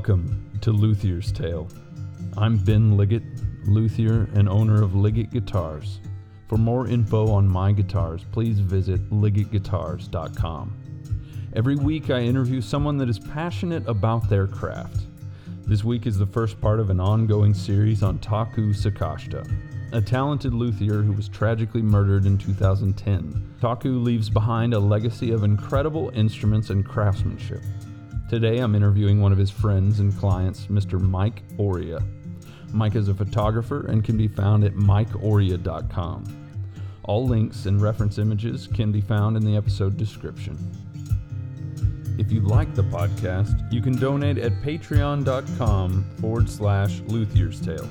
Welcome to Luthier's Tale. I'm Ben Liggett, luthier and owner of Liggett Guitars. For more info on my guitars, please visit liggettguitars.com. Every week, I interview someone that is passionate about their craft. This week is the first part of an ongoing series on Taku Sakashita, a talented luthier who was tragically murdered in 2010. Taku leaves behind a legacy of incredible instruments and craftsmanship. Today, I'm interviewing one of his friends and clients, Mr. Mike Oria. Mike is a photographer and can be found at mikeoria.com. All links and reference images can be found in the episode description. If you like the podcast, you can donate at patreon.com forward slash Luthier's Tale.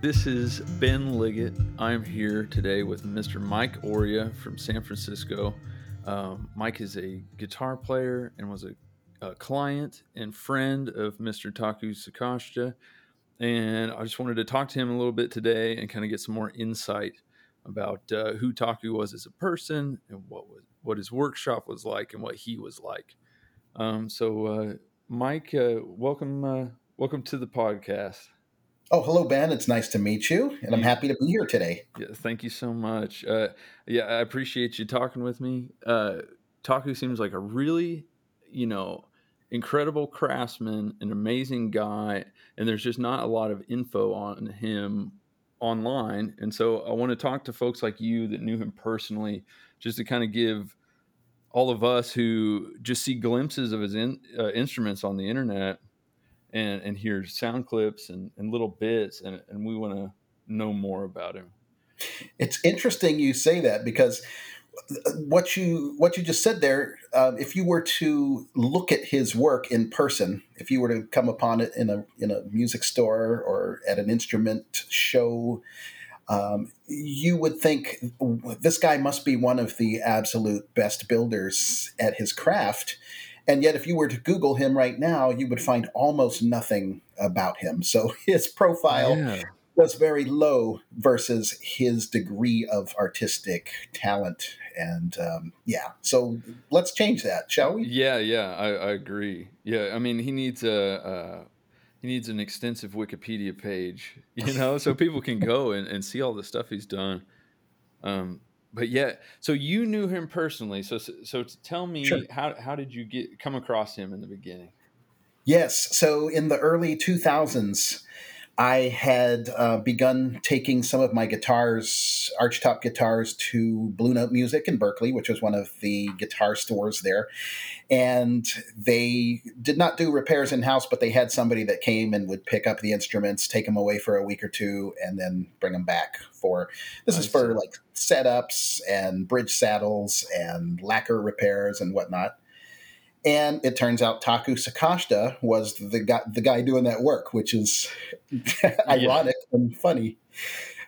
This is Ben Liggett. I'm here today with Mr. Mike Oria from San Francisco. Um, Mike is a guitar player and was a, a, client and friend of Mr. Taku Sakashita. And I just wanted to talk to him a little bit today and kind of get some more insight about uh, who Taku was as a person and what was what his workshop was like and what he was like. Um, so, uh, Mike, uh, welcome uh, welcome to the podcast. Oh, hello, Ben. It's nice to meet you, and I'm happy to be here today. Yeah, thank you so much. Uh, yeah, I appreciate you talking with me. Uh, Taku seems like a really, you know, incredible craftsman, an amazing guy, and there's just not a lot of info on him online. And so I want to talk to folks like you that knew him personally, just to kind of give all of us who just see glimpses of his in, uh, instruments on the internet and and hear sound clips and, and little bits and, and we want to know more about him. It's interesting you say that because what you what you just said there um, if you were to look at his work in person if you were to come upon it in a in a music store or at an instrument show um, you would think this guy must be one of the absolute best builders at his craft and yet, if you were to Google him right now, you would find almost nothing about him. So his profile yeah. was very low versus his degree of artistic talent. And um, yeah, so let's change that, shall we? Yeah, yeah, I, I agree. Yeah, I mean, he needs a. Uh, he needs an extensive Wikipedia page, you know, so people can go and, and see all the stuff he's done. Um, but yeah, so you knew him personally. So so tell me sure. how how did you get come across him in the beginning? Yes, so in the early 2000s, I had uh, begun taking some of my guitars, archtop guitars, to Blue Note Music in Berkeley, which was one of the guitar stores there. And they did not do repairs in house, but they had somebody that came and would pick up the instruments, take them away for a week or two, and then bring them back for this I is for like setups and bridge saddles and lacquer repairs and whatnot. And it turns out Taku Sakashita was the guy, the guy doing that work, which is ironic yeah. and funny.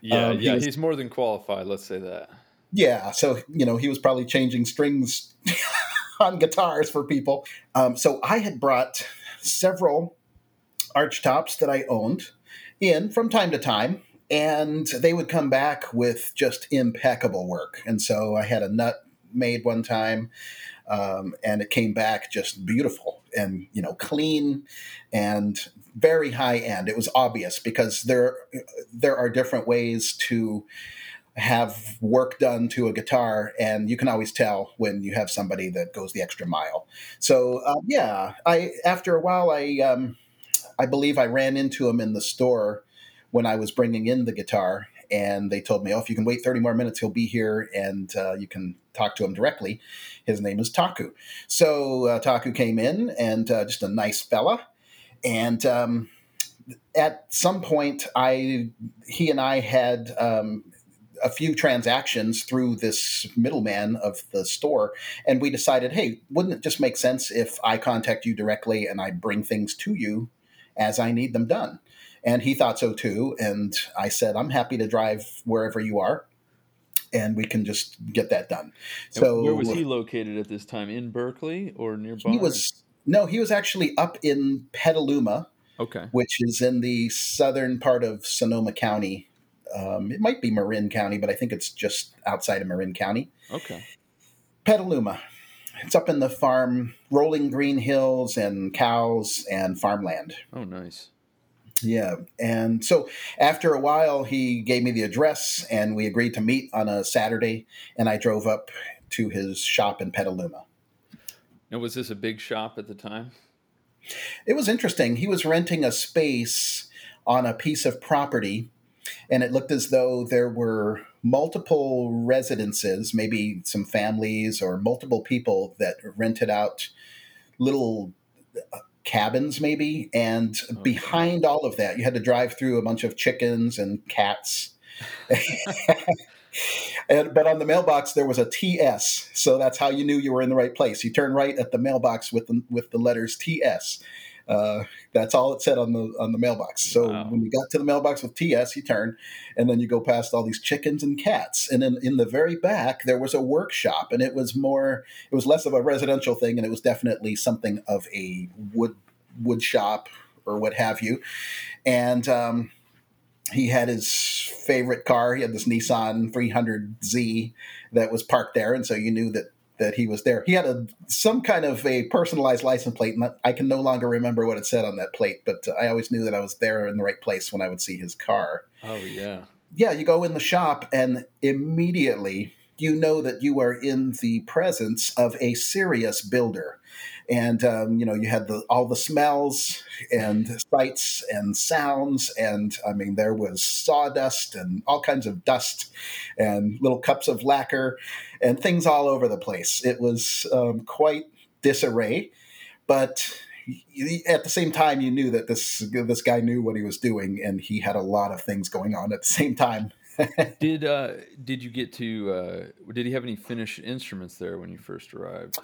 Yeah, um, yeah, he was, he's more than qualified. Let's say that. Yeah, so you know he was probably changing strings on guitars for people. Um, so I had brought several arch tops that I owned in from time to time, and they would come back with just impeccable work. And so I had a nut made one time um, and it came back just beautiful and you know clean and very high end. It was obvious because there there are different ways to have work done to a guitar, and you can always tell when you have somebody that goes the extra mile. So uh, yeah, I after a while I um, I believe I ran into him in the store when I was bringing in the guitar, and they told me, "Oh, if you can wait 30 more minutes, he'll be here, and uh, you can talk to him directly." His name is Taku. So uh, Taku came in, and uh, just a nice fella, and um, at some point, I he and I had. Um, a few transactions through this middleman of the store, and we decided, hey, wouldn't it just make sense if I contact you directly and I bring things to you as I need them done? And he thought so too. And I said, I'm happy to drive wherever you are and we can just get that done. So where was he located at this time? In Berkeley or nearby? He was no, he was actually up in Petaluma, okay, which is in the southern part of Sonoma County. Um, it might be Marin County, but I think it's just outside of Marin County. Okay, Petaluma. it's up in the farm, rolling green hills and cows and farmland. Oh, nice. Yeah. And so after a while, he gave me the address and we agreed to meet on a Saturday. And I drove up to his shop in Petaluma. And was this a big shop at the time? It was interesting. He was renting a space on a piece of property, and it looked as though there were multiple residences, maybe some families or multiple people that rented out little uh, cabins, maybe. And oh, okay. behind all of that, you had to drive through a bunch of chickens and cats. and, but on the mailbox there was a TS, so that's how you knew you were in the right place. You turn right at the mailbox with the, with the letters TS. Uh, that's all it said on the on the mailbox. So wow. when you got to the mailbox with TS, you turn, and then you go past all these chickens and cats. And then in the very back, there was a workshop, and it was more, it was less of a residential thing, and it was definitely something of a wood wood shop or what have you. And um, he had his favorite car. He had this Nissan 300Z that was parked there, and so you knew that that he was there. He had a some kind of a personalized license plate, and I can no longer remember what it said on that plate, but uh, I always knew that I was there in the right place when I would see his car. Oh yeah, yeah. You go in the shop, and immediately you know that you are in the presence of a serious builder. And um, you know you had the all the smells and sights and sounds and i mean there was sawdust and all kinds of dust and little cups of lacquer and things all over the place. It was um, quite disarray but at the same time you knew that this this guy knew what he was doing and he had a lot of things going on at the same time did uh did you get to uh did he have any finished instruments there when you first arrived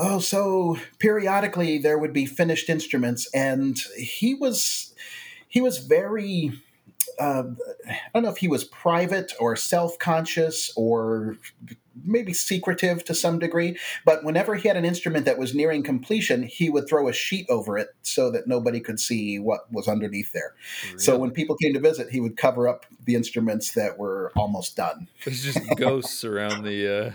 Oh, so periodically there would be finished instruments, and he was he was very. Uh, I don't know if he was private or self conscious or maybe secretive to some degree, but whenever he had an instrument that was nearing completion, he would throw a sheet over it so that nobody could see what was underneath there. Really? So when people came to visit, he would cover up the instruments that were almost done. It's just ghosts around the. Uh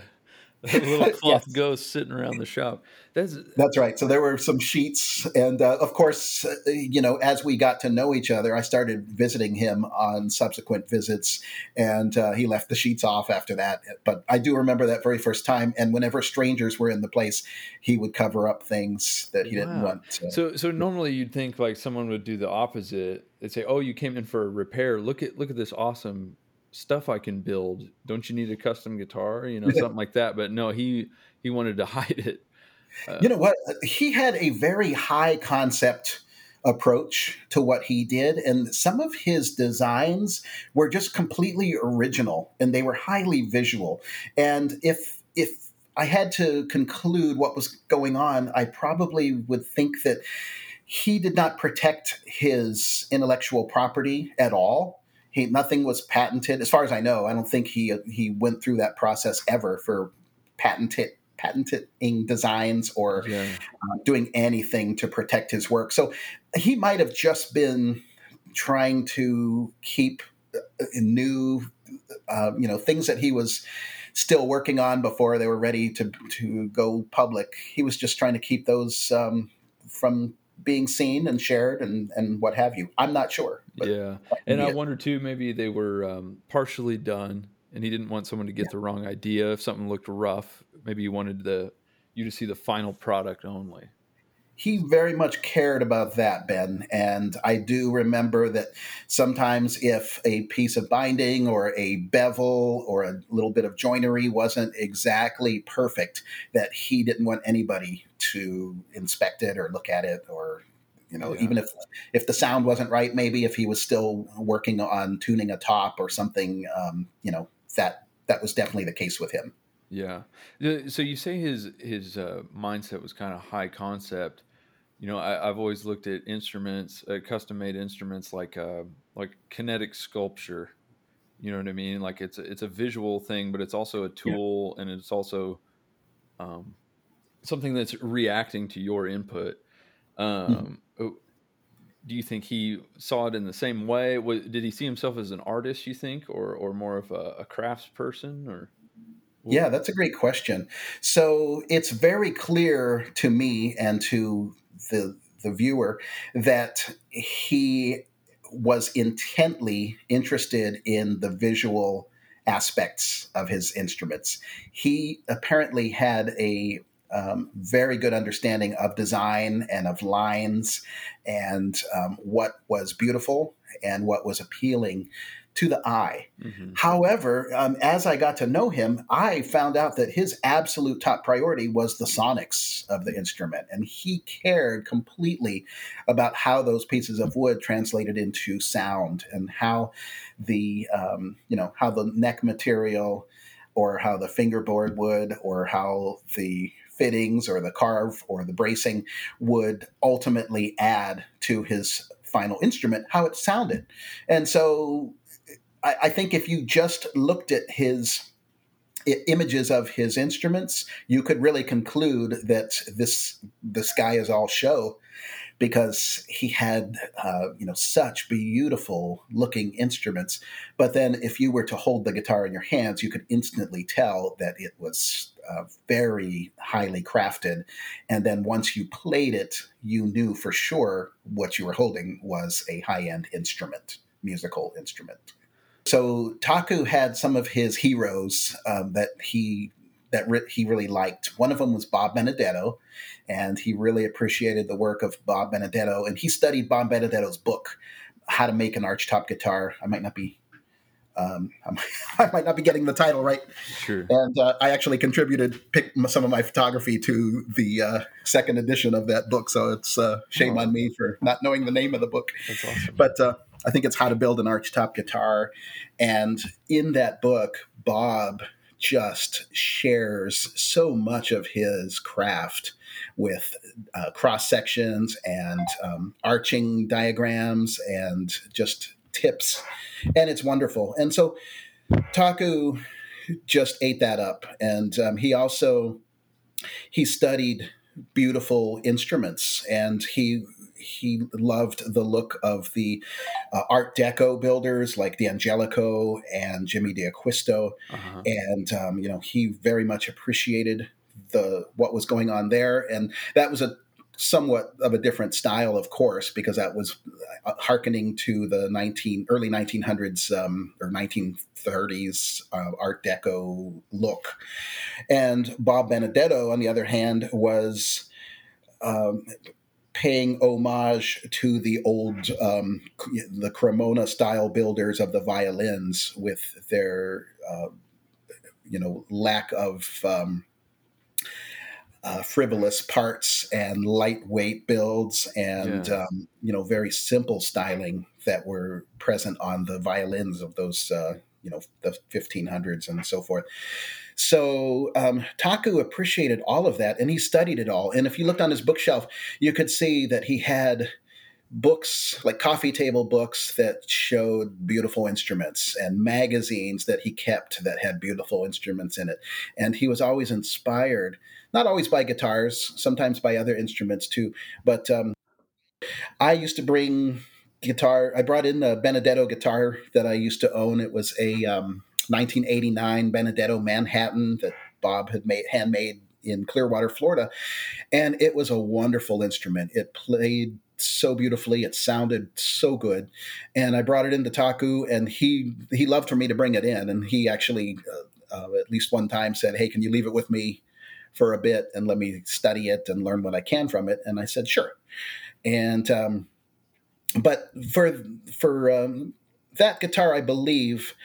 little cloth yes. ghost sitting around the shop. That's that's right. So there were some sheets, and uh, of course, uh, you know, as we got to know each other, I started visiting him on subsequent visits, and uh, he left the sheets off after that. But I do remember that very first time, and whenever strangers were in the place, he would cover up things that he wow. didn't want. To. So, so normally you'd think like someone would do the opposite. They'd say, "Oh, you came in for a repair. Look at look at this awesome stuff I can build. Don't you need a custom guitar? You know, something like that. But no, he he wanted to hide it. Uh, you know what? He had a very high concept approach to what he did and some of his designs were just completely original and they were highly visual and if if i had to conclude what was going on i probably would think that he did not protect his intellectual property at all he nothing was patented, as far as I know. I don't think he he went through that process ever for patented patenting designs or yeah. uh, doing anything to protect his work. So he might have just been trying to keep uh, new, uh, you know, things that he was still working on before they were ready to to go public. He was just trying to keep those um, from being seen and shared and and what have you. I'm not sure. yeah, and I wonder too. Maybe they were um, partially done, and he didn't want someone to get yeah. the wrong idea. If something looked rough, maybe he wanted the you to see the final product only. He very much cared about that, Ben. And I do remember that sometimes if a piece of binding or a bevel or a little bit of joinery wasn't exactly perfect, that he didn't want anybody to inspect it or look at it or you know yeah. even if if the sound wasn't right maybe if he was still working on tuning a top or something um, you know that that was definitely the case with him yeah so you say his his uh, mindset was kind of high concept you know I, have always looked at instruments uh, custom made instruments like uh, like kinetic sculpture you know what i mean like it's a, it's a visual thing but it's also a tool yeah. and it's also um, something that's reacting to your input. Um, mm-hmm. Do you think he saw it in the same way? Did he see himself as an artist? You think, or or more of a, a crafts person, or? Yeah, that's a great question. So it's very clear to me and to the the viewer that he was intently interested in the visual aspects of his instruments. He apparently had a um, very good understanding of design and of lines and um, what was beautiful and what was appealing to the eye. Mm-hmm. However, um, as I got to know him, I found out that his absolute top priority was the sonics of the instrument, and he cared completely about how those pieces of wood translated into sound and how the um, you know how the neck material or how the fingerboard would or how the fittings or the carve or the bracing would ultimately add to his final instrument how it sounded and so I, I think if you just looked at his images of his instruments, you could really conclude that this this guy is all show because he had uh, you know such beautiful looking instruments. But then, if you were to hold the guitar in your hands, you could instantly tell that it was uh, very highly crafted. And then once you played it, you knew for sure what you were holding was a high end instrument, musical instrument. So Taku had some of his heroes um, that he that re- he really liked. One of them was Bob Benedetto, and he really appreciated the work of Bob Benedetto. And he studied Bob Benedetto's book, How to Make an Archtop Guitar. I might not be um, I might not be getting the title right. Sure. And uh, I actually contributed pick some of my photography to the uh, second edition of that book, so it's uh, shame oh. on me for not knowing the name of the book. That's awesome. But uh, I think it's How to Build an Archtop Guitar, and in that book, Bob just shares so much of his craft with uh, cross sections and um, arching diagrams and just tips, and it's wonderful. And so Taku just ate that up, and um, he also he studied beautiful instruments, and he he loved the look of the uh, Art Deco builders like D'Angelico and Jimmy D'Aquisto, uh-huh. and um, you know he very much appreciated the what was going on there, and that was a somewhat of a different style, of course, because that was uh, hearkening to the 19 early 1900s um, or 1930s uh, Art Deco look. And Bob Benedetto, on the other hand, was um, paying homage to the old um, the Cremona style builders of the violins with their uh, you know lack of um, uh, frivolous parts and lightweight builds and yeah. um, you know very simple styling that were present on the violins of those uh, you know the 1500s and so forth. So um, taku appreciated all of that and he studied it all. And if you looked on his bookshelf you could see that he had books like coffee table books that showed beautiful instruments and magazines that he kept that had beautiful instruments in it. And he was always inspired not always by guitars, sometimes by other instruments too. But um, I used to bring guitar. I brought in a Benedetto guitar that I used to own. It was a um, 1989 Benedetto Manhattan that Bob had made handmade in Clearwater, Florida, and it was a wonderful instrument. It played so beautifully. It sounded so good, and I brought it into Taku, and he he loved for me to bring it in, and he actually. Uh, uh, at least one time said, "Hey, can you leave it with me for a bit and let me study it and learn what I can from it. And I said, sure. And, um, but for, for, um, that guitar, I believe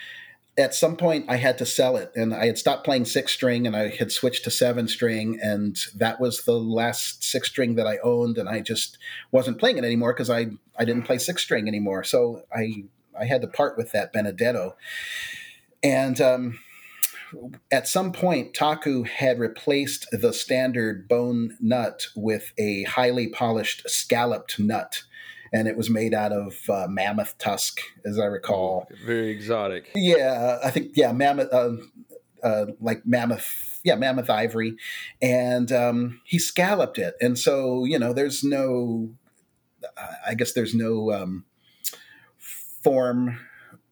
at some point I had to sell it and I had stopped playing six string and I had switched to seven string. And that was the last six string that I owned. And I just wasn't playing it anymore because I, I didn't play six string anymore. So I, I had to part with that Benedetto. And, um, at some point, Taku had replaced the standard bone nut with a highly polished scalloped nut. And it was made out of uh, mammoth tusk, as I recall. Very exotic. Yeah, I think, yeah, mammoth, uh, uh, like mammoth, yeah, mammoth ivory. And um, he scalloped it. And so, you know, there's no, I guess there's no um, form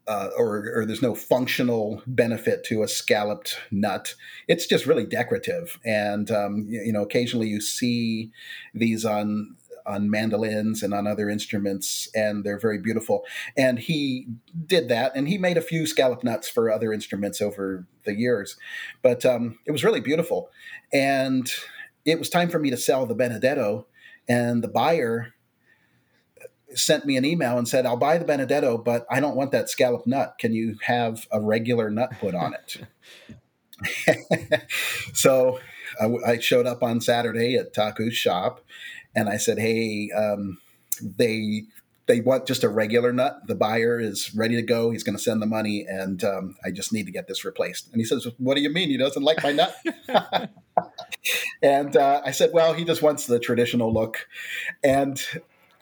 uh, or, or there's no functional benefit to a scalloped nut. It's just really decorative, and um, you, you know, occasionally you see these on on mandolins and on other instruments, and they're very beautiful. And he did that, and he made a few scallop nuts for other instruments over the years, but um, it was really beautiful. And it was time for me to sell the Benedetto, and the buyer sent me an email and said, "I'll buy the Benedetto, but I don't want that scallop nut. Can you have a regular nut put on it?" so I, I, showed up on Saturday at Taku's shop, and I said, "Hey, um, they they want just a regular nut. The buyer is ready to go. He's going to send the money, and um, I just need to get this replaced." And he says, "What do you mean? He doesn't like my nut?" and uh, I said, "Well, he just wants the traditional look." And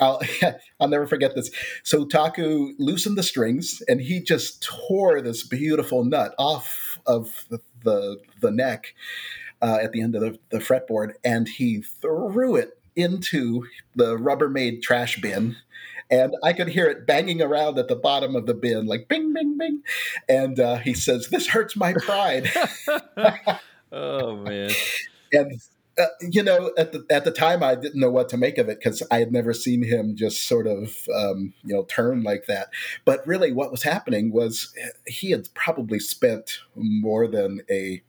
I'll I'll never forget this. So Taku loosened the strings, and he just tore this beautiful nut off of the the, the neck uh, at the end of the, the fretboard, and he threw it into the Rubbermaid trash bin and I could hear it banging around at the bottom of the bin, like bing, bing, bing. And uh, he says, "This hurts my pride." oh man! And uh, you know, at the at the time, I didn't know what to make of it because I had never seen him just sort of, um, you know, turn like that. But really, what was happening was he had probably spent more than a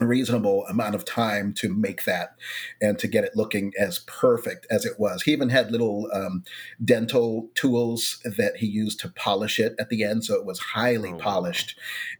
reasonable amount of time to make that and to get it looking as perfect as it was. He even had little um, dental tools that he used to polish it at the end, so it was highly oh, polished.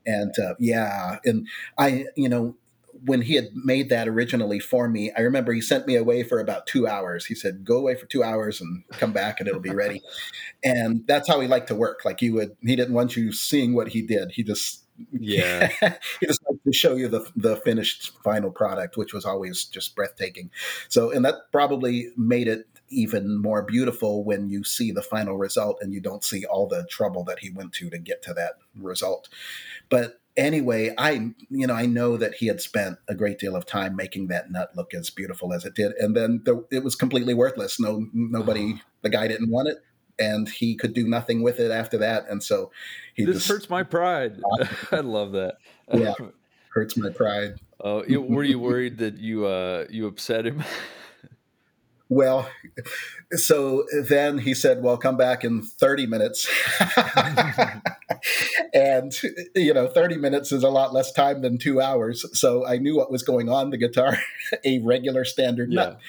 Wow. And uh, yeah, and I, you know, when he had made that originally for me, I remember he sent me away for about two hours. He said, "Go away for two hours and come back, and it'll be ready." and that's how he liked to work. Like he would, he didn't want you seeing what he did. He just yeah, he just liked to show you the the finished final product, which was always just breathtaking. So, and that probably made it even more beautiful when you see the final result and you don't see all the trouble that he went to to get to that result. But anyway, I you know I know that he had spent a great deal of time making that nut look as beautiful as it did, and then the, it was completely worthless. No, nobody, oh. the guy didn't want it, and he could do nothing with it after that. And so he this just, hurts my pride. I love that. yeah, hurts my pride. Oh, were you worried that you uh, you upset him? Well, so then he said, Well, come back in 30 minutes. and, you know, 30 minutes is a lot less time than two hours. So I knew what was going on the guitar, a regular standard yeah. nut.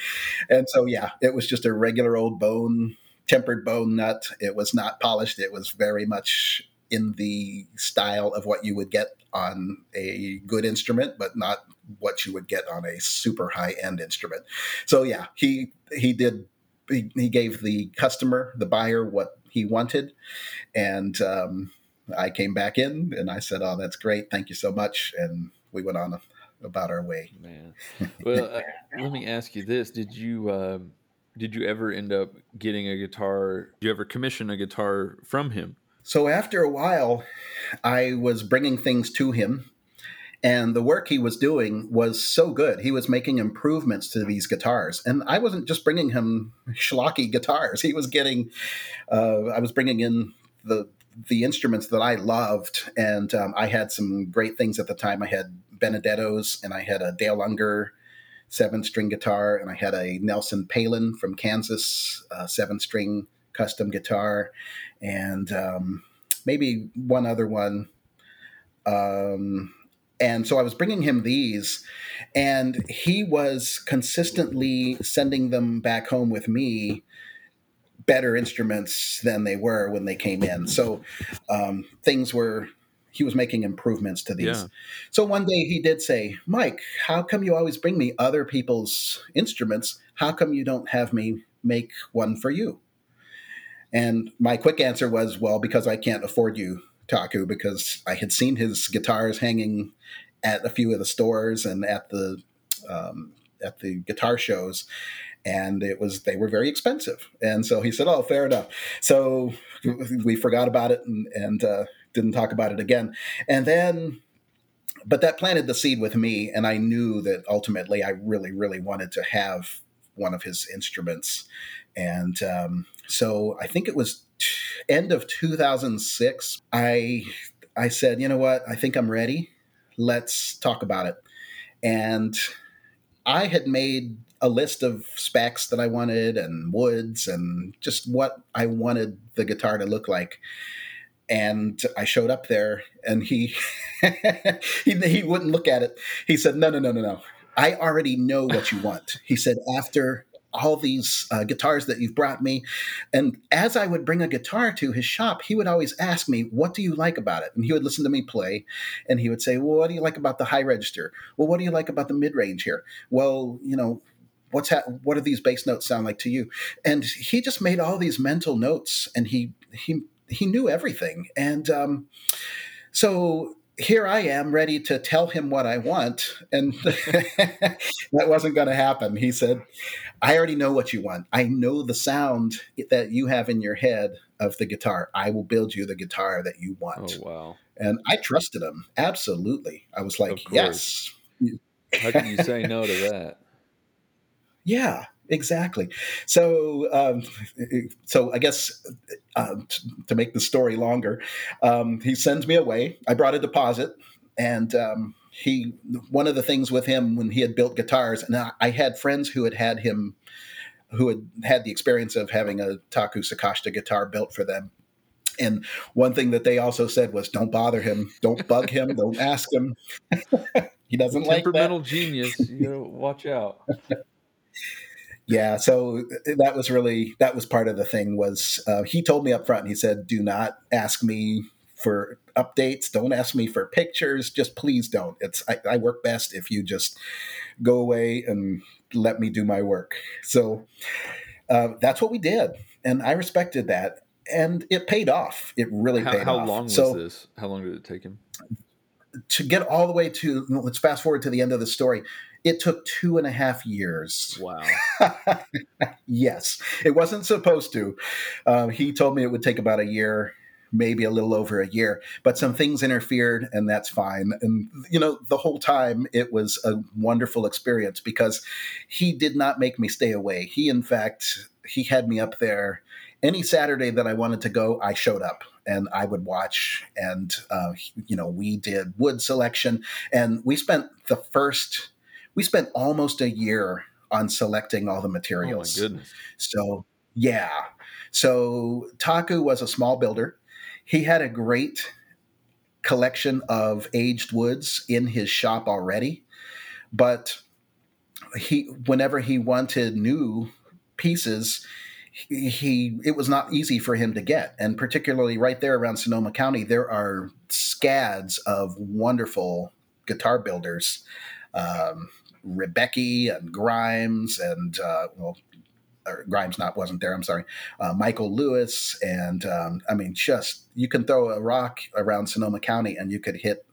And so, yeah, it was just a regular old bone, tempered bone nut. It was not polished, it was very much in the style of what you would get on a good instrument, but not what you would get on a super high end instrument. So yeah, he he did he, he gave the customer the buyer what he wanted, and um, I came back in and I said, "Oh, that's great, thank you so much," and we went on about our way. Man, well, uh, let me ask you this: Did you? Uh, did you ever end up getting a guitar? Did you ever commission a guitar from him? So after a while, I was bringing things to him and the work he was doing was so good. He was making improvements to these guitars. And I wasn't just bringing him schlocky guitars. He was getting, uh, I was bringing in the the instruments that I loved. And um, I had some great things at the time. I had Benedettos and I had a Dale Unger seven string guitar and I had a Nelson Palen from Kansas uh, seven string custom guitar and um, maybe one other one. Um, and so I was bringing him these, and he was consistently sending them back home with me better instruments than they were when they came in. So um, things were he was making improvements to these. Yeah. So one day he did say, "Mike, how come you always bring me other people's instruments? How come you don't have me make one for you?" And my quick answer was, "Well, because I can't afford you Taku because I had seen his guitars hanging at a few of the stores and at the um, at the guitar shows, and it was they were very expensive. And so he said, "Oh, fair enough." So we forgot about it and, and uh, didn't talk about it again. And then, but that planted the seed with me, and I knew that ultimately I really, really wanted to have one of his instruments. And um, so I think it was end of 2006, I I said, you know what? I think I'm ready. Let's talk about it. And I had made a list of specs that I wanted and woods and just what I wanted the guitar to look like. And I showed up there and he, he he wouldn't look at it. He said, "No, no, no, no, no. I already know what you want." He said, "After all these uh, guitars that you've brought me. And as I would bring a guitar to his shop, he would always ask me, What do you like about it? And he would listen to me play and he would say, Well, what do you like about the high register? Well, what do you like about the mid range here? Well, you know, what's ha- what do these bass notes sound like to you and he just made all these mental notes and he he he knew everything and um, so here I am ready to tell him what I want. And that wasn't going to happen. He said, I already know what you want. I know the sound that you have in your head of the guitar. I will build you the guitar that you want. Oh, wow. And I trusted him. Absolutely. I was like, yes. How can you say no to that? Yeah, exactly. So, um, so I guess uh, to make the story longer, um, he sends me away. I brought a deposit, and um, he one of the things with him when he had built guitars, and I, I had friends who had had him, who had had the experience of having a Taku Sakashita guitar built for them. And one thing that they also said was, "Don't bother him. Don't bug him. don't ask him. he doesn't like that." Temperamental genius. You know, watch out. yeah so that was really that was part of the thing was uh, he told me up front he said do not ask me for updates. Don't ask me for pictures. Just please don't. It's I, I, work best if you just go away and let me do my work. So uh, that's what we did and i respected that and it paid off. It really how, paid how off. how long was so, this? How long did it take him? To get all the way to let's fast forward to the end of the story it took two and a half years. Wow. yes, it wasn't supposed to. Um, he told me it would take about a year, maybe a little over a year, but some things interfered, and that's fine. And, you know, the whole time it was a wonderful experience because he did not make me stay away. He, in fact, he had me up there any Saturday that I wanted to go, I showed up and I would watch. And, uh, you know, we did wood selection and we spent the first we spent almost a year on selecting all the materials. Oh my goodness. So yeah. So Taku was a small builder. He had a great collection of aged woods in his shop already, but he whenever he wanted new pieces, he, he, it was not easy for him to get and particularly right there around sonoma county there are scads of wonderful guitar builders um, Ribbecke and Grimes and uh, well, Grimes not wasn't there. I'm sorry, uh, Michael Lewis and um, I mean, just you can throw a rock around Sonoma County and you could hit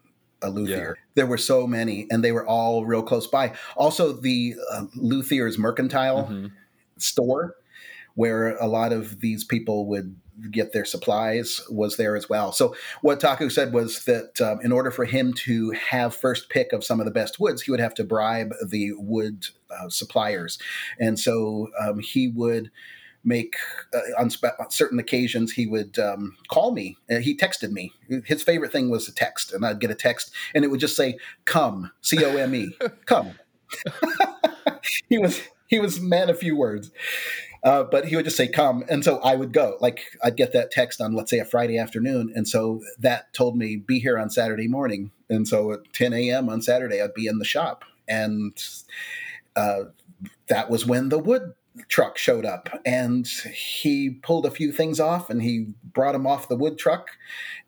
a luthier. Yeah. There were so many, and they were all real close by. Also, the uh, luthier's mercantile mm-hmm. store, where a lot of these people would get their supplies was there as well. So what Taku said was that um, in order for him to have first pick of some of the best woods, he would have to bribe the wood uh, suppliers, and so um, he would make uh, on, spe- on, certain occasions he would um, call me. Uh, he texted me. His favorite thing was a text and i'd get a text and it would just say come c-o-m-e come. He was he was man a few words uh, but he would just say, come. And so I would go. Like I'd get that text on, let's say, a Friday afternoon. And so that told me, be here on Saturday morning. And so at 10 a.m. on Saturday, I'd be in the shop. And uh, that was when the wood truck showed up and he pulled a few things off and he brought them off the wood truck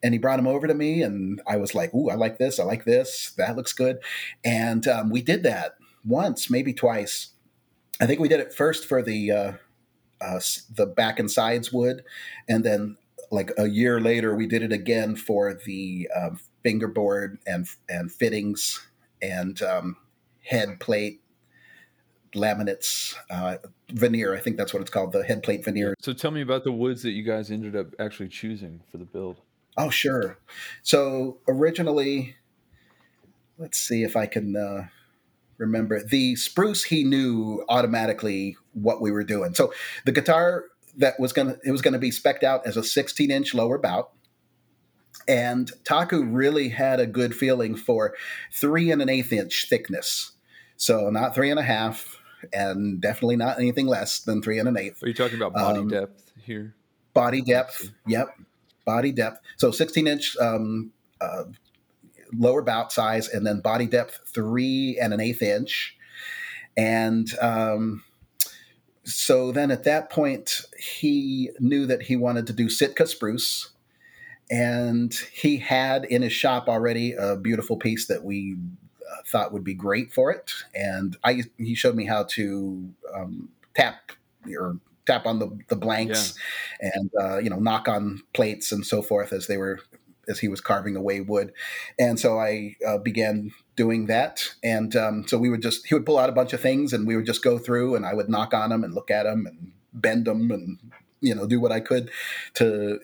and he brought them over to me and i was like ooh i like this i like this that looks good and um, we did that once maybe twice i think we did it first for the uh, uh, the back and sides wood, and then like a year later we did it again for the um, fingerboard and and fittings and um, head plate laminates uh, veneer. I think that's what it's called, the head plate veneer. So tell me about the woods that you guys ended up actually choosing for the build. Oh, sure. So originally, let's see if I can. Uh, remember the spruce he knew automatically what we were doing so the guitar that was gonna it was gonna be specked out as a 16 inch lower bout. And Taku really had a good feeling for three and an eighth inch thickness. So not three and a half, and definitely not anything less than three and an eighth. Are you talking about body um, depth here? Body depth. Yep. Body depth. So 16 inch um, uh, lower bout size, and then body depth three and an eighth inch. And um, so then at that point, he knew that he wanted to do Sitka spruce. And he had in his shop already a beautiful piece that we uh, thought would be great for it. And I, he showed me how to um, tap or tap on the, the blanks yeah. and uh, you know knock on plates and so forth as they were as he was carving away wood. And so I uh, began doing that. And um, so we would just, he would pull out a bunch of things and we would just go through and I would knock on them and look at them and bend them and, you know, do what I could to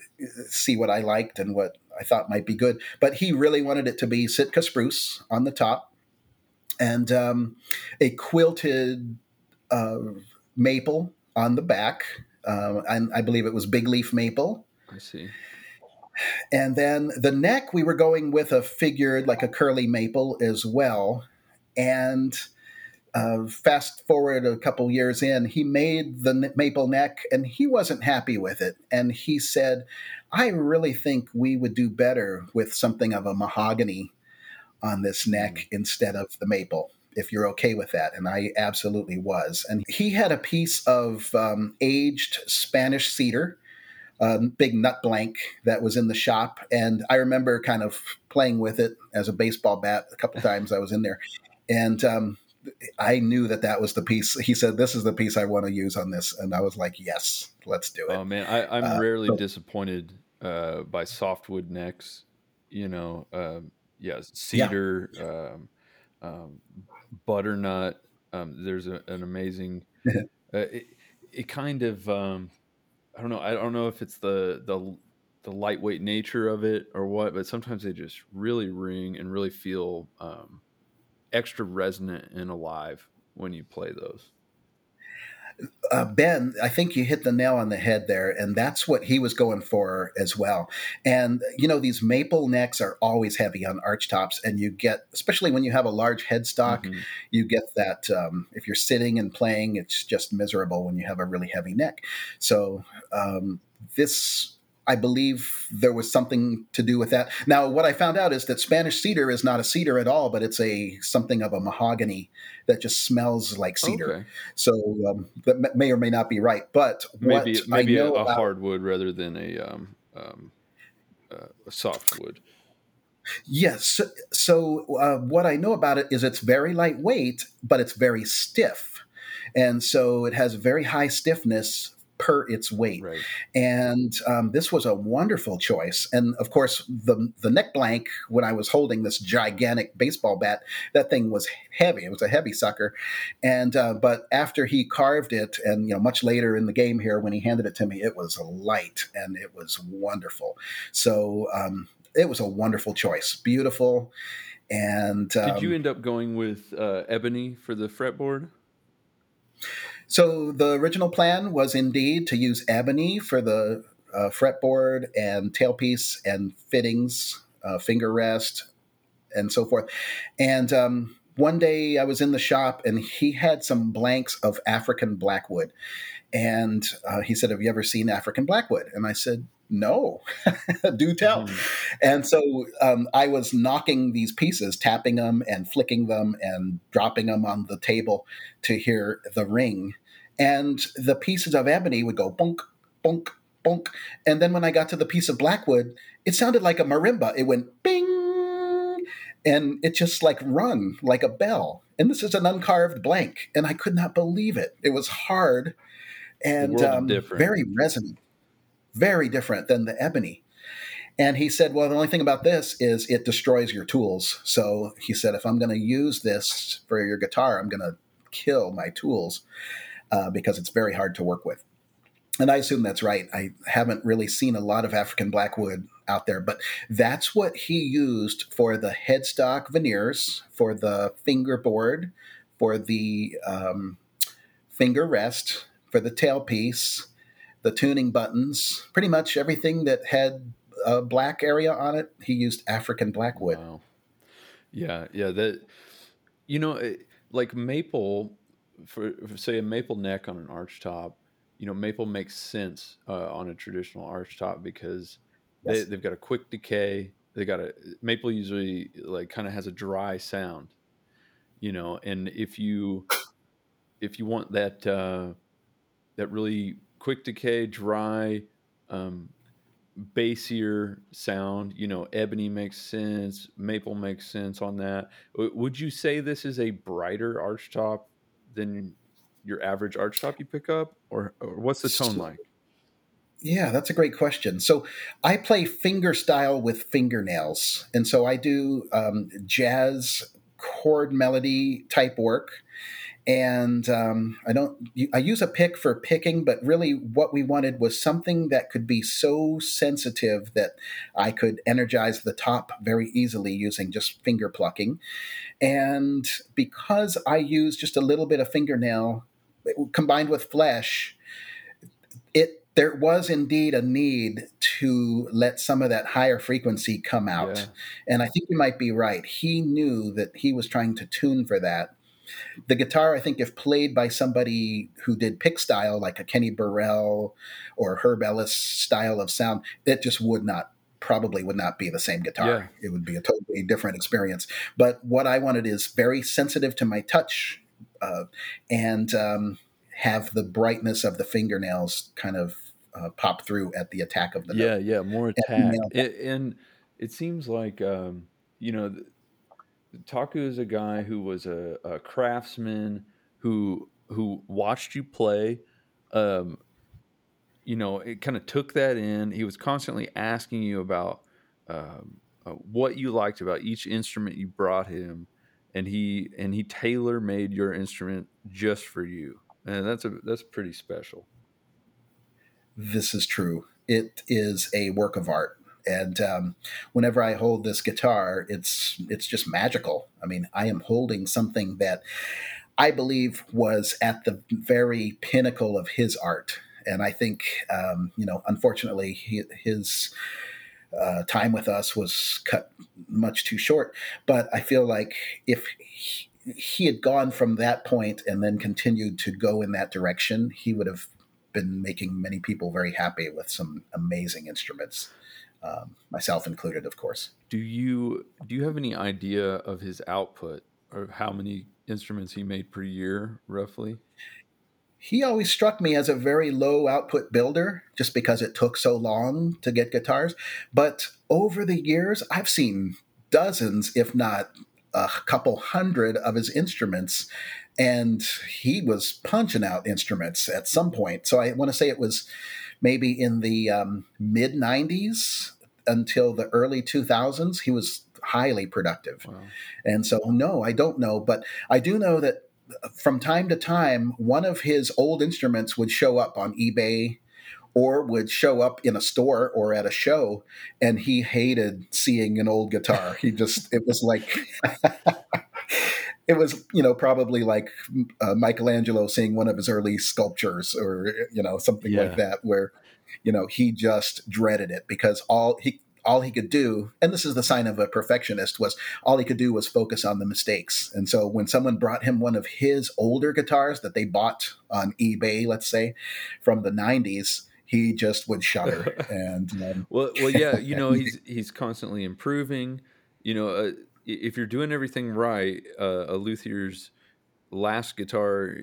see what I liked and what I thought might be good. But he really wanted it to be Sitka spruce on the top and um, a quilted uh, maple on the back. Uh, and I believe it was big leaf maple. I see. And then the neck, we were going with a figured, like a curly maple as well. And uh, fast forward a couple years in, he made the maple neck and he wasn't happy with it. And he said, I really think we would do better with something of a mahogany on this neck mm. instead of the maple if you're okay with that. And I absolutely was. And he had a piece of um, aged Spanish cedar um, big nut blank that was in the shop, and I remember kind of playing with it as a baseball bat a couple times. I was in there, and um, I knew that that was the piece. He said, "This is the piece I want to use on this," and I was like, "Yes, let's do it." Oh man, I, am uh, rarely so, disappointed uh, by softwood necks. You know, uh, yeah, cedar, yeah. Um, um, butternut. Um, there's a, an amazing. Uh, it, it, kind of um, I don't know. I don't know if it's the the the lightweight nature of it or what, but sometimes they just really ring and really feel um, extra resonant and alive when you play those uh, Ben, I think you hit the nail on the head there, and that's what he was going for as well. And you know, these maple necks are always heavy on arch tops, and you get, especially when you have a large headstock, mm-hmm. you get that. Um, if you're sitting and playing, it's just miserable when you have a really heavy neck. So um, this I believe there was something to do with that. Now, what I found out is that Spanish cedar is not a cedar at all, but it's a something of a mahogany that just smells like cedar. Okay. So um, that may or may not be right. But maybe maybe a, a about, hardwood rather than a, um, um, uh, a softwood. Yes. So uh, what I know about it is it's very lightweight, but it's very stiff. And so it has very high stiffness per its weight. Right. And um, this was a wonderful choice. And of course, the the neck blank when I was holding this gigantic baseball bat, that thing was heavy. It was a heavy sucker. And uh, but after he carved it, and you know, much later in the game here, when he handed it to me, it was light and it was wonderful. So um, it was a wonderful choice. Beautiful. And um, did you end up going with uh, ebony for the fretboard? So the original plan was indeed to use ebony for the uh, fretboard and tailpiece and fittings, uh, finger rest, and so forth. And um, one day I was in the shop and he had some blanks of African blackwood. And uh, he said, Have you ever seen African blackwood? And I said, No, do tell. Mm-hmm. And so um, I was knocking these pieces, tapping them and flicking them and dropping them on the table to hear the ring. And the pieces of ebony would go bonk, bonk, bonk. And then when I got to the piece of blackwood, it sounded like a marimba. It went bing. And it just like rung like a bell. And this is an uncarved blank. And I could not believe it. It was hard and um, very resonant, very different than the ebony. And he said, Well, the only thing about this is it destroys your tools. So he said, If I'm going to use this for your guitar, I'm going to kill my tools uh, because it's very hard to work with. And I assume that's right. I haven't really seen a lot of African blackwood out there, but that's what he used for the headstock veneers, for the fingerboard, for the um, finger rest, for the tailpiece, the tuning buttons, pretty much everything that had a black area on it, he used African blackwood. Wow. Yeah, yeah. That you know, like maple for, for, say a maple neck on an arch top. You know, maple makes sense uh, on a traditional arch top because yes. they, they've got a quick decay. They got a maple usually like kind of has a dry sound. You know, and if you if you want that uh, that really quick decay, dry, um, bassier sound. You know, ebony makes sense, maple makes sense on that. would you say this is a brighter arch top than your average arch top you pick up, or, or what's the tone like? Yeah, that's a great question. So I play finger style with fingernails, and so I do um, jazz chord melody type work and um, I don't. I use a pick for picking, but really, what we wanted was something that could be so sensitive that I could energize the top very easily using just finger plucking. And because I use just a little bit of fingernail combined with flesh, it there was indeed a need to let some of that higher frequency come out. Yeah. And I think you might be right. He knew that he was trying to tune for that the guitar, I think, if played by somebody who did pick style, like a Kenny Burrell or Herb Ellis style of sound, it just would not probably would not be the same guitar. Yeah. It would be a totally different experience. But what I wanted is very sensitive to my touch uh, and um, have the brightness of the fingernails kind of uh, pop through at the attack of the yeah, note. Yeah, more attack. And, and it seems like, um, you know, Taku is a guy who was a, a craftsman who who watched you play. Um, you know, it kind of took that in. He was constantly asking you about um, uh, what you liked about each instrument you brought him, and he and he tailor made your instrument just for you, and that's a that's pretty special. This is true. It is a work of art and um, whenever I hold this guitar, it's it's just magical. I mean, I am holding something that I believe was at the very pinnacle of his art, and I think um, you know, unfortunately, he, his uh, time with us was cut much too short. But I feel like if he, he had gone from that point and then continued to go in that direction, he would have been making many people very happy with some amazing instruments um, myself included, of course. Do you do you have any idea of his output or how many instruments he made per year, roughly? He always struck me as a very low output builder, just because it took so long to get guitars. But over the years, I've seen dozens, if not a couple hundred, of his instruments and he was punching out instruments at some point. So I want to say it was maybe in the um, mid 90s until the early 2000s, he was highly productive. Wow. And so, no, I don't know, but I do know that from time to time, one of his old instruments would show up on eBay or would show up in a store or at a show and he hated seeing an old guitar he just it was like it was you know probably like uh, Michelangelo seeing one of his early sculptures or you know something yeah. like that where you know he just dreaded it because all he all he could do and this is the sign of a perfectionist was all he could do was focus on the mistakes. And so when someone brought him one of his older guitars that they bought on ebay let's say from the 90s he just would shudder. And um, well well yeah you know he's he's constantly improving. You know uh, if you're doing everything right, uh, a luthier's last guitar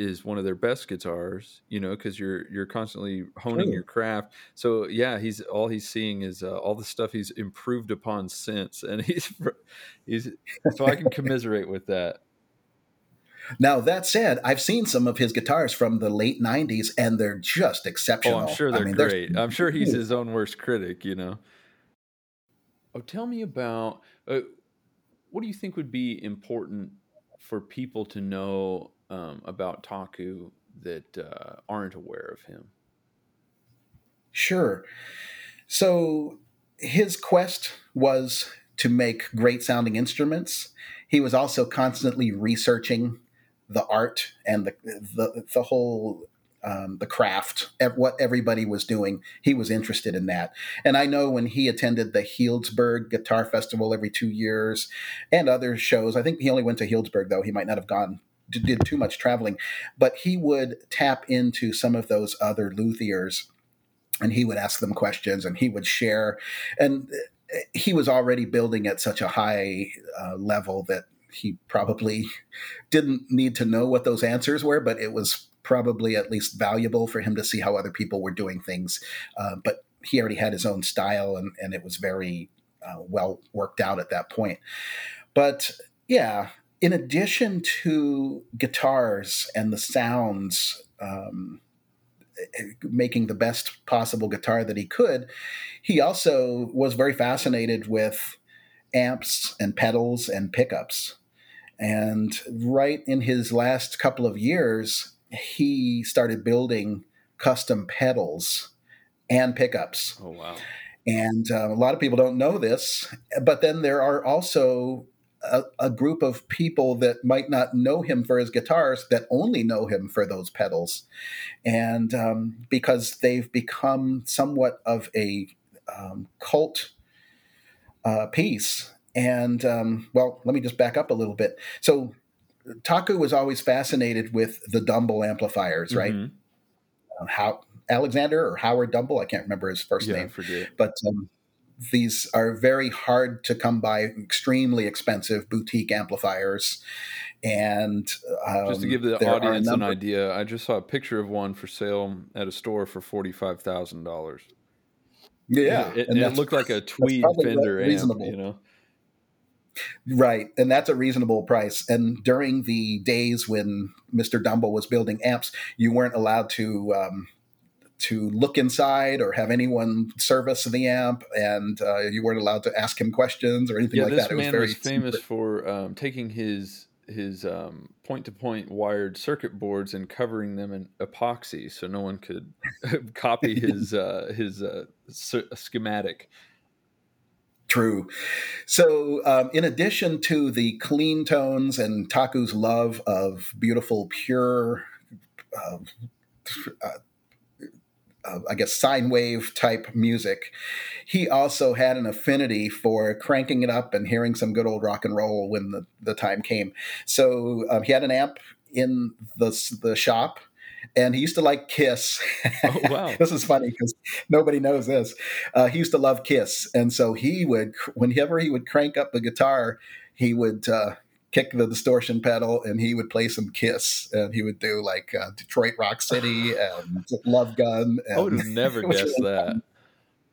is one of their best guitars, you know, because you're you're constantly honing True. your craft. So yeah, he's all he's seeing is uh, all the stuff he's improved upon since, and he's he's so I can commiserate with that. Now that said, I've seen some of his guitars from the late '90s, and they're just exceptional. Oh, I'm sure they're I mean, great. I'm sure he's his own worst critic, you know. Oh, tell me about. Uh, what do you think would be important for people to know um, about Taku that uh, aren't aware of him? Sure. So his quest was to make great sounding instruments. He was also constantly researching the art and the the, the whole um, the craft, what everybody was doing. He was interested in that. And I know when he attended the Healdsburg Guitar Festival every two years and other shows, I think he only went to Healdsburg, though. He might not have gone, did too much traveling, but he would tap into some of those other luthiers and he would ask them questions and he would share. And eh, he was already building at such a high uh, level that he probably didn't need to know what those answers were, but it was probably at least valuable for him to see how other people were doing things. Uh, but he already had his own style, and, and it was very uh, well worked out at that point. But yeah, in addition to guitars and the sounds, um, making the best possible guitar that he could, he also was very fascinated with amps and pedals and pickups. And right in his last couple of years, he started building custom pedals and pickups. Oh, wow. And uh, a lot of people don't know this, but then there are also a, a, group of people that might not know him for his guitars that only know him for those pedals. And um, because they've become somewhat of a um, cult uh, piece. And um, well, let me just back up a little bit. So Taku was always fascinated with the Dumble amplifiers, right? Mm-hmm. Uh, how Alexander or Howard Dumble, I can't remember his first yeah, name, but um, these are very hard to come by, extremely expensive boutique amplifiers. And um, just to give the audience an idea, I just saw a picture of one for sale at a store for forty five thousand dollars. Yeah, it, and it looked like a tweed Fender amp, you know. Right. And that's a reasonable price. And during the days when Mr. Dumble was building amps, you weren't allowed to um, to look inside or have anyone service the amp, and uh, you weren't allowed to ask him questions or anything yeah, like this that. It man was, very was famous secret. for um, taking his his point to point wired circuit boards and covering them in epoxy so no one could copy his uh, his uh, schematic. True. So, um, in addition to the clean tones and Taku's love of beautiful, pure, uh, uh, I guess, sine wave type music, he also had an affinity for cranking it up and hearing some good old rock and roll when the, the time came. So, um, he had an amp in the, the shop and he used to like Kiss. Oh, wow. this is funny because nobody knows this. Uh, he used to love Kiss, and so he would, whenever he would crank up the guitar, he would uh, kick the distortion pedal and he would play some Kiss, and he would do like uh, Detroit Rock City and Love Gun. And I would have never guessed that.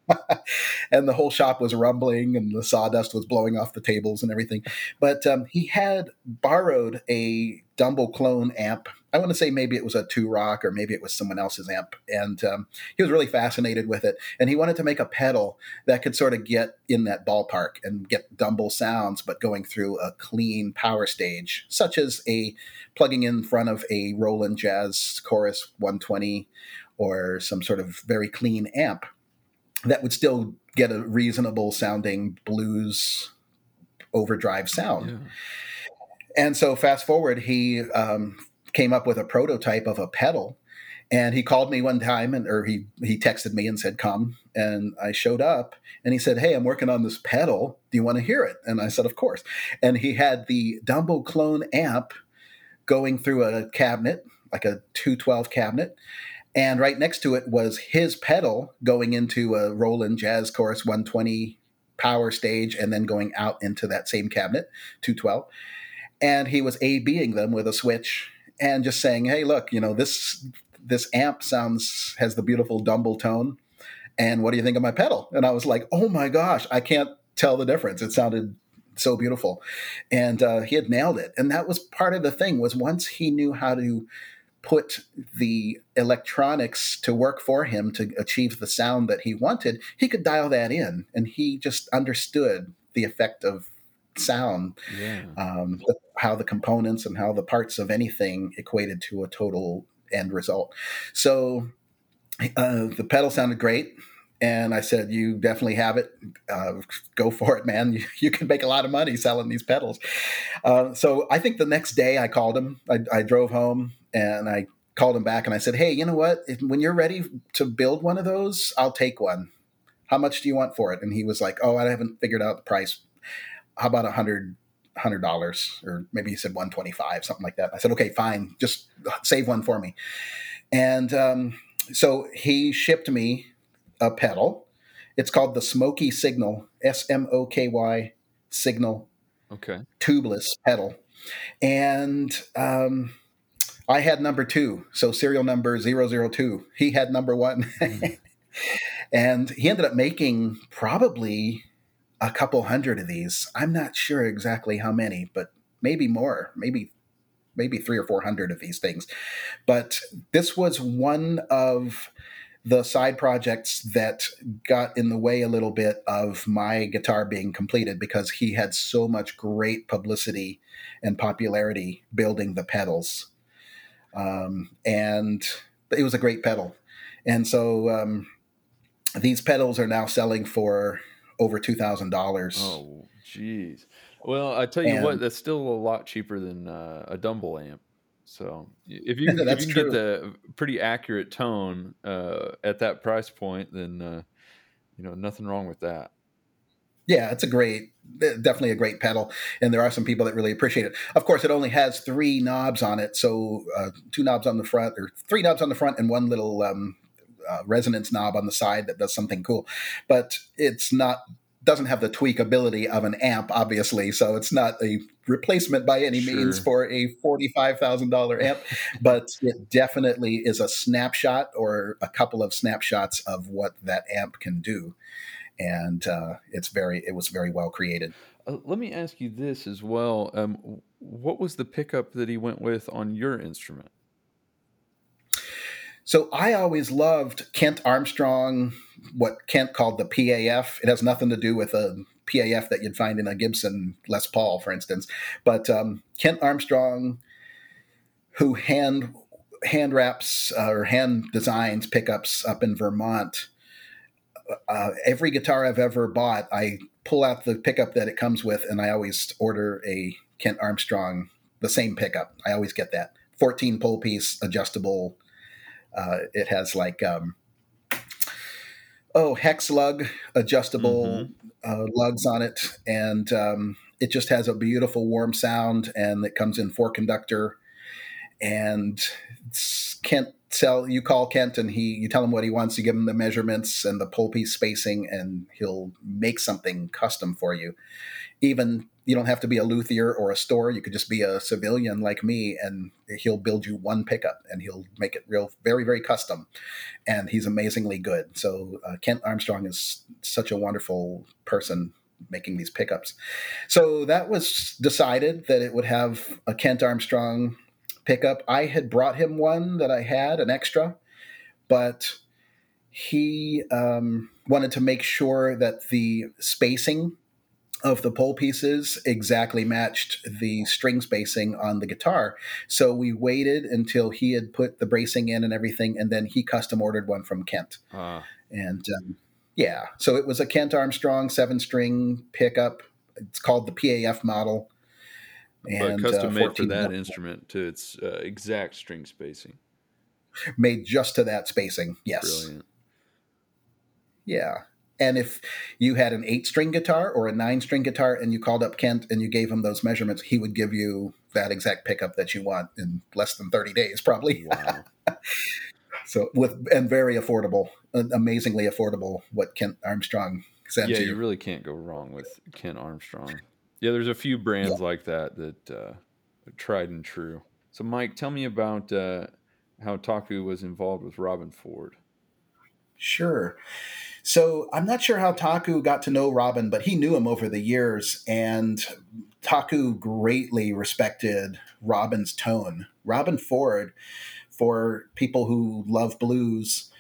and the whole shop was rumbling and the sawdust was blowing off the tables and everything. But um, he had borrowed a Dumble clone amp. I want to say maybe it was a Two-Rock or maybe it was someone else's amp. And um, he was really fascinated with it. And he wanted to make a pedal that could sort of get in that ballpark and get Dumble sounds, but going through a clean power stage, such as a plugging in front of a Roland Jazz Chorus 120 or some sort of very clean amp that would still get a reasonable sounding blues overdrive sound. Yeah. And so, fast forward, he um, came up with a prototype of a pedal. And he called me one time, and or he he texted me and said, "Come." And I showed up, and he said, "Hey, I'm working on this pedal. Do you want to hear it?" And I said, "Of course." And he had the Dumble clone amp going through a cabinet, like a 212 cabinet, and right next to it was his pedal going into a Roland Jazz Chorus 120 power stage and then going out into that same cabinet, 212. And he was A Bing them with a switch and just saying, hey, look, you know, this this amp sounds has the beautiful Dumble tone. And what do you think of my pedal? And I was like, oh my gosh, I can't tell the difference. It sounded so beautiful. And uh, he had nailed it. And that was part of the thing was once he knew how to put the electronics to work for him to achieve the sound that he wanted, he could dial that in, and he just understood the effect of sound, yeah. um, how the components and how the parts of anything equated to a total end result. So uh, the pedal sounded great. And I said, "You definitely have it. Uh, go for it, man. You, you, can make a lot of money selling these pedals." Uh, so I think the next day I called him. I, I drove home and I called him back and I said, "Hey, you know what? If, when you're ready to build one of those, I'll take one. How much do you want for it?" And he was like, "Oh, I haven't figured out the price. How about a hundred hundred dollars, or maybe he said one twenty five, something like that." I said, "Okay, fine. Just save one for me." And um, so he shipped me a pedal. It's called the Smoky Signal, S M O K Y Signal. Okay. Tubeless pedal, and um, I had number two, so serial number 002. He had number one. Mm. and he ended up making probably a couple hundred of these. I'm not sure exactly how many, but maybe more, maybe maybe three or four hundred of these things. But this was one of the side projects that got in the way a little bit of my guitar being completed because he had so much great publicity and popularity building the pedals um, and it was a great pedal. And so um, these pedals are now selling for over two thousand dollars. Oh, jeez. Well, I tell you and, what, that's still a lot cheaper than uh, a Dumble amp. So if you, if you can get the pretty accurate tone uh, at that price point, then uh, you know nothing wrong with that yeah, it's a great, definitely a great pedal, and there are some people that really appreciate it. Of course, it only has three knobs on it, so uh, two knobs on the front, or three knobs on the front, and one little um, uh, resonance knob on the side that does something cool. But it's not doesn't have the tweakability of an amp, obviously, so it's not a replacement by any sure. means for a forty-five thousand dollar amp. but it definitely is a snapshot or a couple of snapshots of what that amp can do and uh, it's very it was very well created. Uh, let me ask you this as well: um, what was the pickup that he went with on your instrument? So I always loved Kent Armstrong, what Kent called the PAF. It has nothing to do with a PAF that you'd find in a Gibson Les Paul, for instance. But um, Kent Armstrong, who hand hand wraps uh, or hand designs pickups up in Vermont, uh, every guitar I've ever bought, I pull out the pickup that it comes with, and I always order a Kent Armstrong, the same pickup. I always get that 14 pole piece adjustable. Uh, it has like um, oh hex lug adjustable mm-hmm. uh, lugs on it, and um, it just has a beautiful warm sound, and it comes in four conductor, and Kent tell you call Kent and he you tell him what he wants, you give him the measurements and the pole piece spacing, and he'll make something custom for you. Even you don't have to be a luthier or a store; you could just be a civilian like me, and he'll build you one pickup and he'll make it real, very, very custom. And he's amazingly good. So uh, Kent Armstrong is such a wonderful person making these pickups. So that was decided that it would have a Kent Armstrong pickup. I had brought him one that I had, an extra, but he um, wanted to make sure that the spacing of the pole pieces exactly matched the string spacing on the guitar. So we waited until he had put the bracing in and everything, and then he custom ordered one from Kent. Uh. And um, yeah, so it was a Kent Armstrong seven string pickup. It's called the PAF model and but custom uh, made for that instrument to its uh, exact string spacing. Made just to that spacing, yes. Brilliant. Yeah. And if you had an eight string guitar or a nine string guitar and you called up Kent and you gave him those measurements, he would give you that exact pickup that you want in less than 30 days, probably. Wow. so, with, and very affordable, amazingly affordable, what Kent Armstrong sent yeah, you. you really can't go wrong with Kent Armstrong. Yeah, there's a few brands yeah. like that that uh, tried and true. So, Mike, tell me about uh, how Taku was involved with Robben Ford. Sure. So I'm not sure how Taku got to know Robben, but he knew him over the years, and Taku greatly respected Robben's tone. Robben Ford, for people who love blues,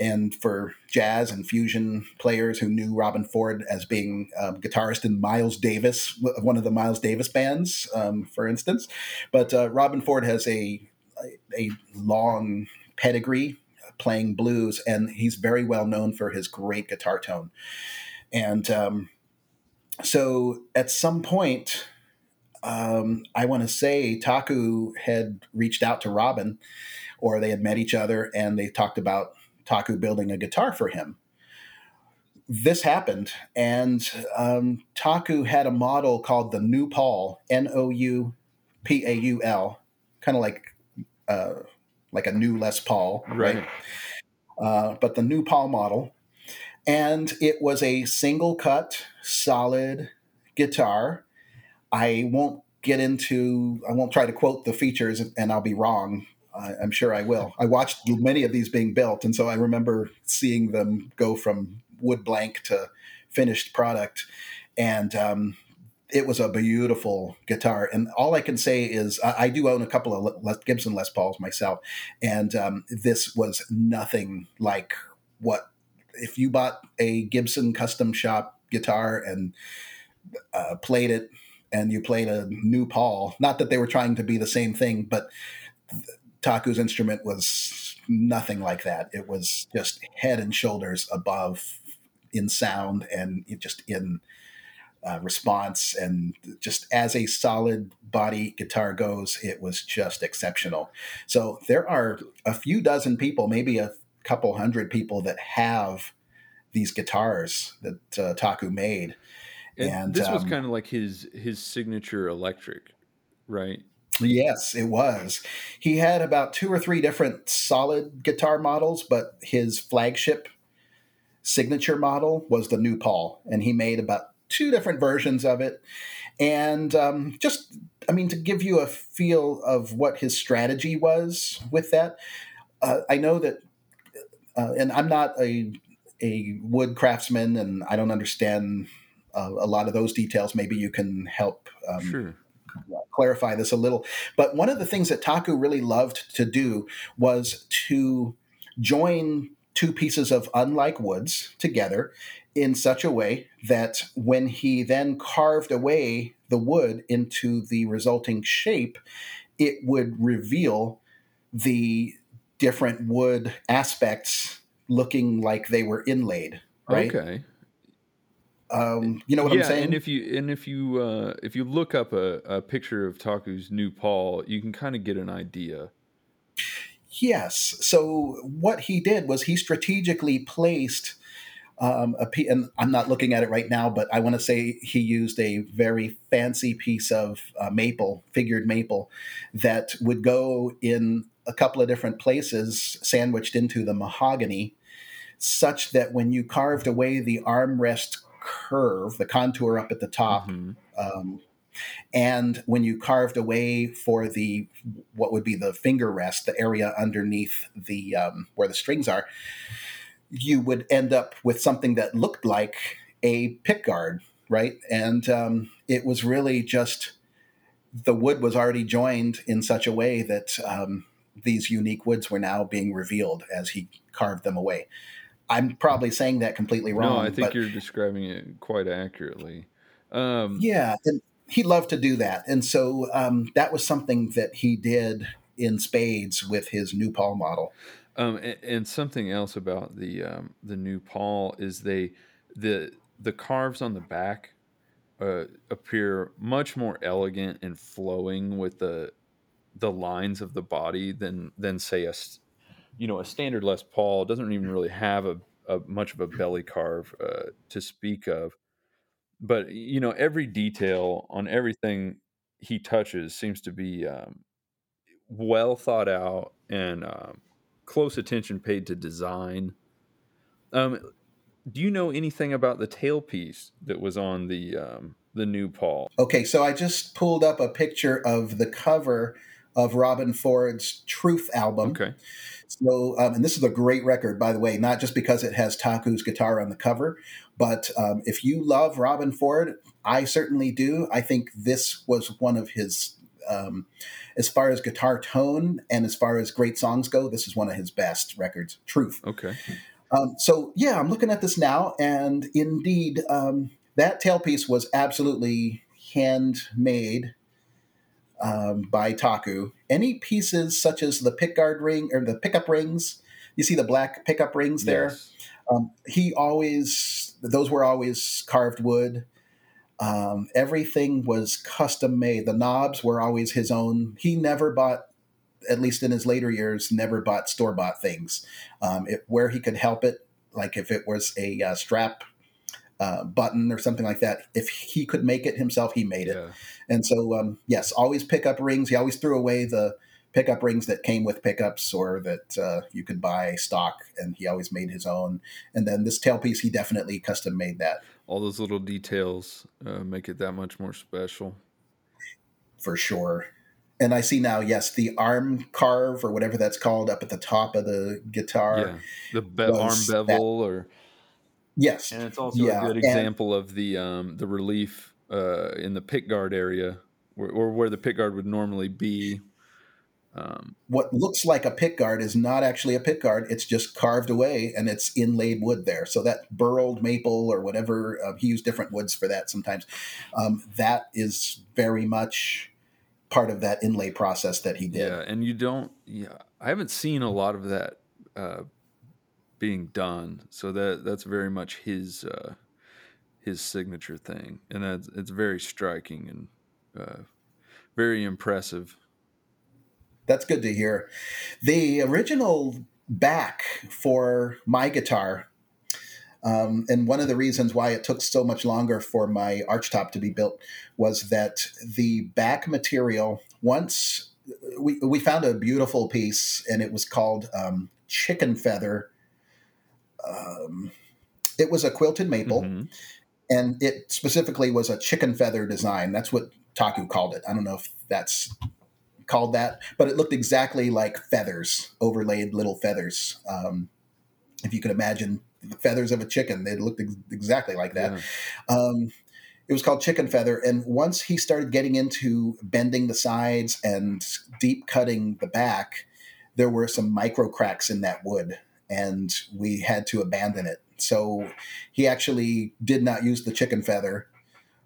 and for jazz and fusion players who knew Robben Ford as being a guitarist in Miles Davis, one of the Miles Davis bands, um, for instance. But uh, Robben Ford has a, a long pedigree playing blues, and he's very well known for his great guitar tone. And um, so at some point, um, I want to say Taku had reached out to Robben, or they had met each other, and they talked about Taku building a guitar for him. This happened, and um, Taku had a model called the New Paul, N O U P A U L, kind of like uh, like a new Les Paul, right? right. Uh, but the New Paul model, and it was a single cut, solid guitar. I won't get into, I won't try to quote the features, and I'll be wrong. I'm sure I will. I watched many of these being built, and so I remember seeing them go from wood blank to finished product. And um, it was a beautiful guitar. And all I can say is I, I do own a couple of Les, Gibson Les Pauls myself, and um, this was nothing like what if you bought a Gibson custom shop guitar and uh, played it and you played a new Paul. Not that they were trying to be the same thing, but Taku's instrument was nothing like that. It was just head and shoulders above in sound and just in uh, response and just as a solid body guitar goes, it was just exceptional. So there are a few dozen people, maybe a couple hundred people that have these guitars that uh, Taku made. And, and this um, was kind of like his his signature electric, right? Yes, it was. He had about two or three different solid guitar models, but his flagship signature model was the new Paul, and he made about two different versions of it. And um, just, I mean, to give you a feel of what his strategy was with that, uh, I know that, uh, and I'm not a a wood craftsman, and I don't understand uh, a lot of those details. Maybe you can help um, sure. clarify this a little. But one of the things that Taku really loved to do was to join two pieces of unlike woods together in such a way that when he then carved away the wood into the resulting shape, it would reveal the different wood aspects looking like they were inlaid. Right. Okay. Um, you know what yeah, I'm saying? And if you and if you uh, if you look up a, a picture of Taku's new Paul, you can kind of get an idea. Yes. So what he did was he strategically placed um, a p- and I'm not looking at it right now, but I want to say he used a very fancy piece of uh, maple, figured maple, that would go in a couple of different places, sandwiched into the mahogany, such that when you carved away the armrest curve, the contour up at the top, mm-hmm. um, and when you carved away for the what would be the finger rest, the area underneath the um, where the strings are, you would end up with something that looked like a pickguard, right? And um, it was really just the wood was already joined in such a way that um, these unique woods were now being revealed as he carved them away. I'm probably saying that completely wrong. No, I think you're describing it quite accurately. Um, yeah, and he loved to do that, and so um, that was something that he did in spades with his new Paul model. Um, and, and, something else about the um, the new Paul is they the the carves on the back uh, appear much more elegant and flowing with the the lines of the body than than say a you know a standard Les Paul doesn't even really have a, a much of a belly carve uh, to speak of. But you know every detail on everything he touches seems to be um, well thought out and um, close attention paid to design. Um, do you know anything about the tailpiece that was on the um, the new Paul? Okay, so I just pulled up a picture of the cover of Robben Ford's Truth album. Okay. So, um, and this is a great record, by the way, not just because it has Taku's guitar on the cover, but um, if you love Robben Ford, I certainly do. I think this was one of his um, as far as guitar tone and as far as great songs go, this is one of his best records. Truth. Okay. Um, so yeah, I'm looking at this now, and indeed, um, that tailpiece was absolutely handmade um, by Taku. Any pieces such as the pickguard ring or the pickup rings, you see the black pickup rings there. Yes. Um, he always those were always carved wood. Um, everything was custom made. The knobs were always his own. He never bought, at least in his later years, never bought store bought things. Um, it, where he could help it, like if it was a uh, strap uh, button or something like that. If he could make it himself, he made it. Yeah. And so, um, yes, always pickup rings. He always threw away the pickup rings that came with pickups or that uh, you could buy stock, and he always made his own. And then this tailpiece, he definitely custom made that All those little details uh, make it that much more special. for sure. And I see now, yes, the arm carve or whatever that's called up at the top of the guitar. yeah, the be- arm was that- bevel, or Yes, and it's also Yeah, a good and- example of the um, the relief uh, in the pick guard area, where, or where the pick guard would normally be. Um, what looks like a pick guard is not actually a pick guard. It's just carved away and it's inlaid wood there. So that burled maple or whatever, uh, he used different woods for that sometimes. Um, that is very much part of that inlay process that he did. Yeah, and you don't. Yeah, I haven't seen a lot of that uh, being done. So that that's very much his uh, his signature thing, and that's it's very striking and uh, very impressive. That's good to hear. The original back for my guitar, um, and one of the reasons why it took so much longer for my archtop to be built was that the back material, once we, we found a beautiful piece and it was called um, Chicken Feather. Um, it was a quilted maple Mhm. and it specifically was a chicken feather design. That's what Taku called it. I don't know if that's called that, but it looked exactly like feathers, overlaid little feathers. Um, if you could imagine the feathers of a chicken, they looked ex- exactly like that. Yeah. Um, it was called chicken feather, and once he started getting into bending the sides and deep cutting the back, there were some micro cracks in that wood, and we had to abandon it. So he actually did not use the chicken feather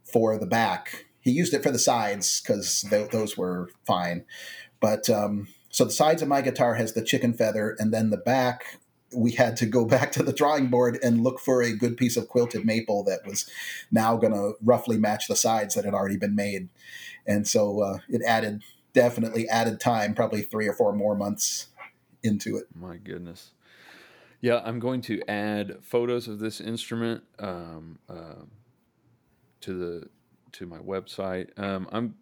for the back. He used it for the sides because th- those were fine. But um, so the sides of my guitar has the chicken feather, and then the back we had to go back to the drawing board and look for a good piece of quilted maple that was now going to roughly match the sides that had already been made. And so uh, it added, definitely added time, probably three or four more months into it. My goodness. Yeah, I'm going to add photos of this instrument um, um to the to my website. Um, I'm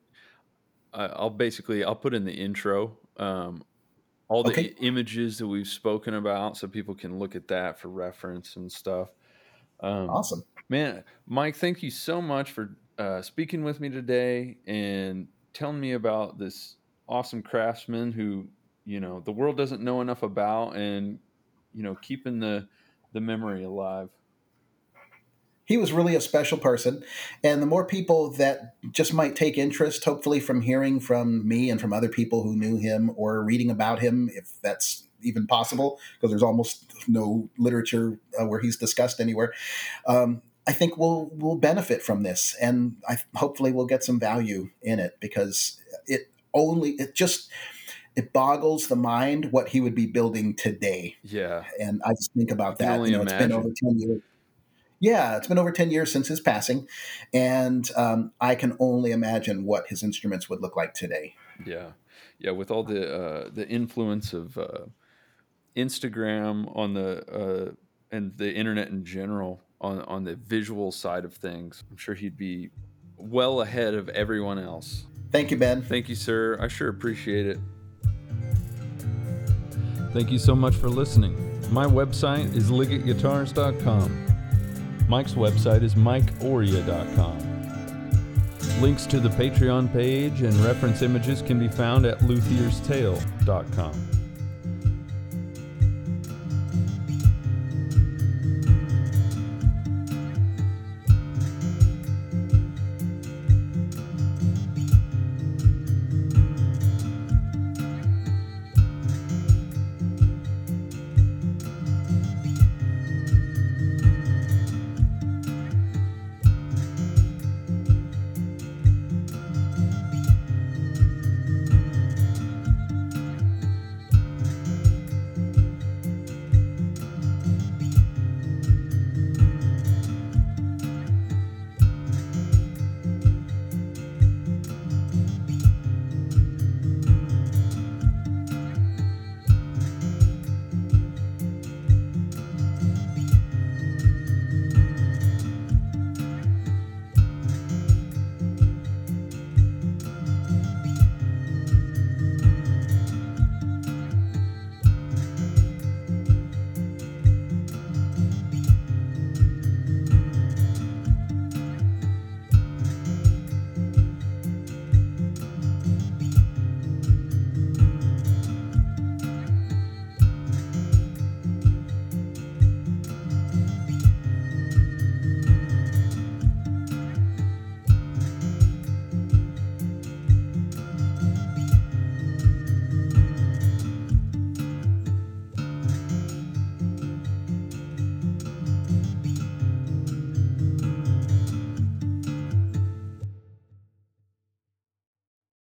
I'll basically I'll put in the intro um, all the Okay. i- images that we've spoken about, so people can look at that for reference and stuff. Um, Awesome. Man, Mike, thank you so much for uh, speaking with me today and telling me about this awesome craftsman who, you know, the world doesn't know enough about and, you know, keeping the the memory alive. He was really a special person. And the more people that just might take interest, hopefully, from hearing from me and from other people who knew him or reading about him, if that's even possible, because there's almost no literature uh, where he's discussed anywhere. Um, I think we'll we'll benefit from this, and I hopefully we'll get some value in it because it only it just it boggles the mind what he would be building today Yeah. and I just think about that. You know, it's been over ten years. Yeah, it's been over ten years since his passing, and um, I can only imagine what his instruments would look like today. Yeah, yeah. With all the uh, the influence of uh, Instagram on the uh, and the internet in general on on the visual side of things, I'm sure he'd be well ahead of everyone else. Thank you, Ben. Thank you, sir. I sure appreciate it. Thank you so much for listening. My website is ligetguitars.com. Mike's website is mikeoria.com. Links to the Patreon page and reference images can be found at luthierstale.com.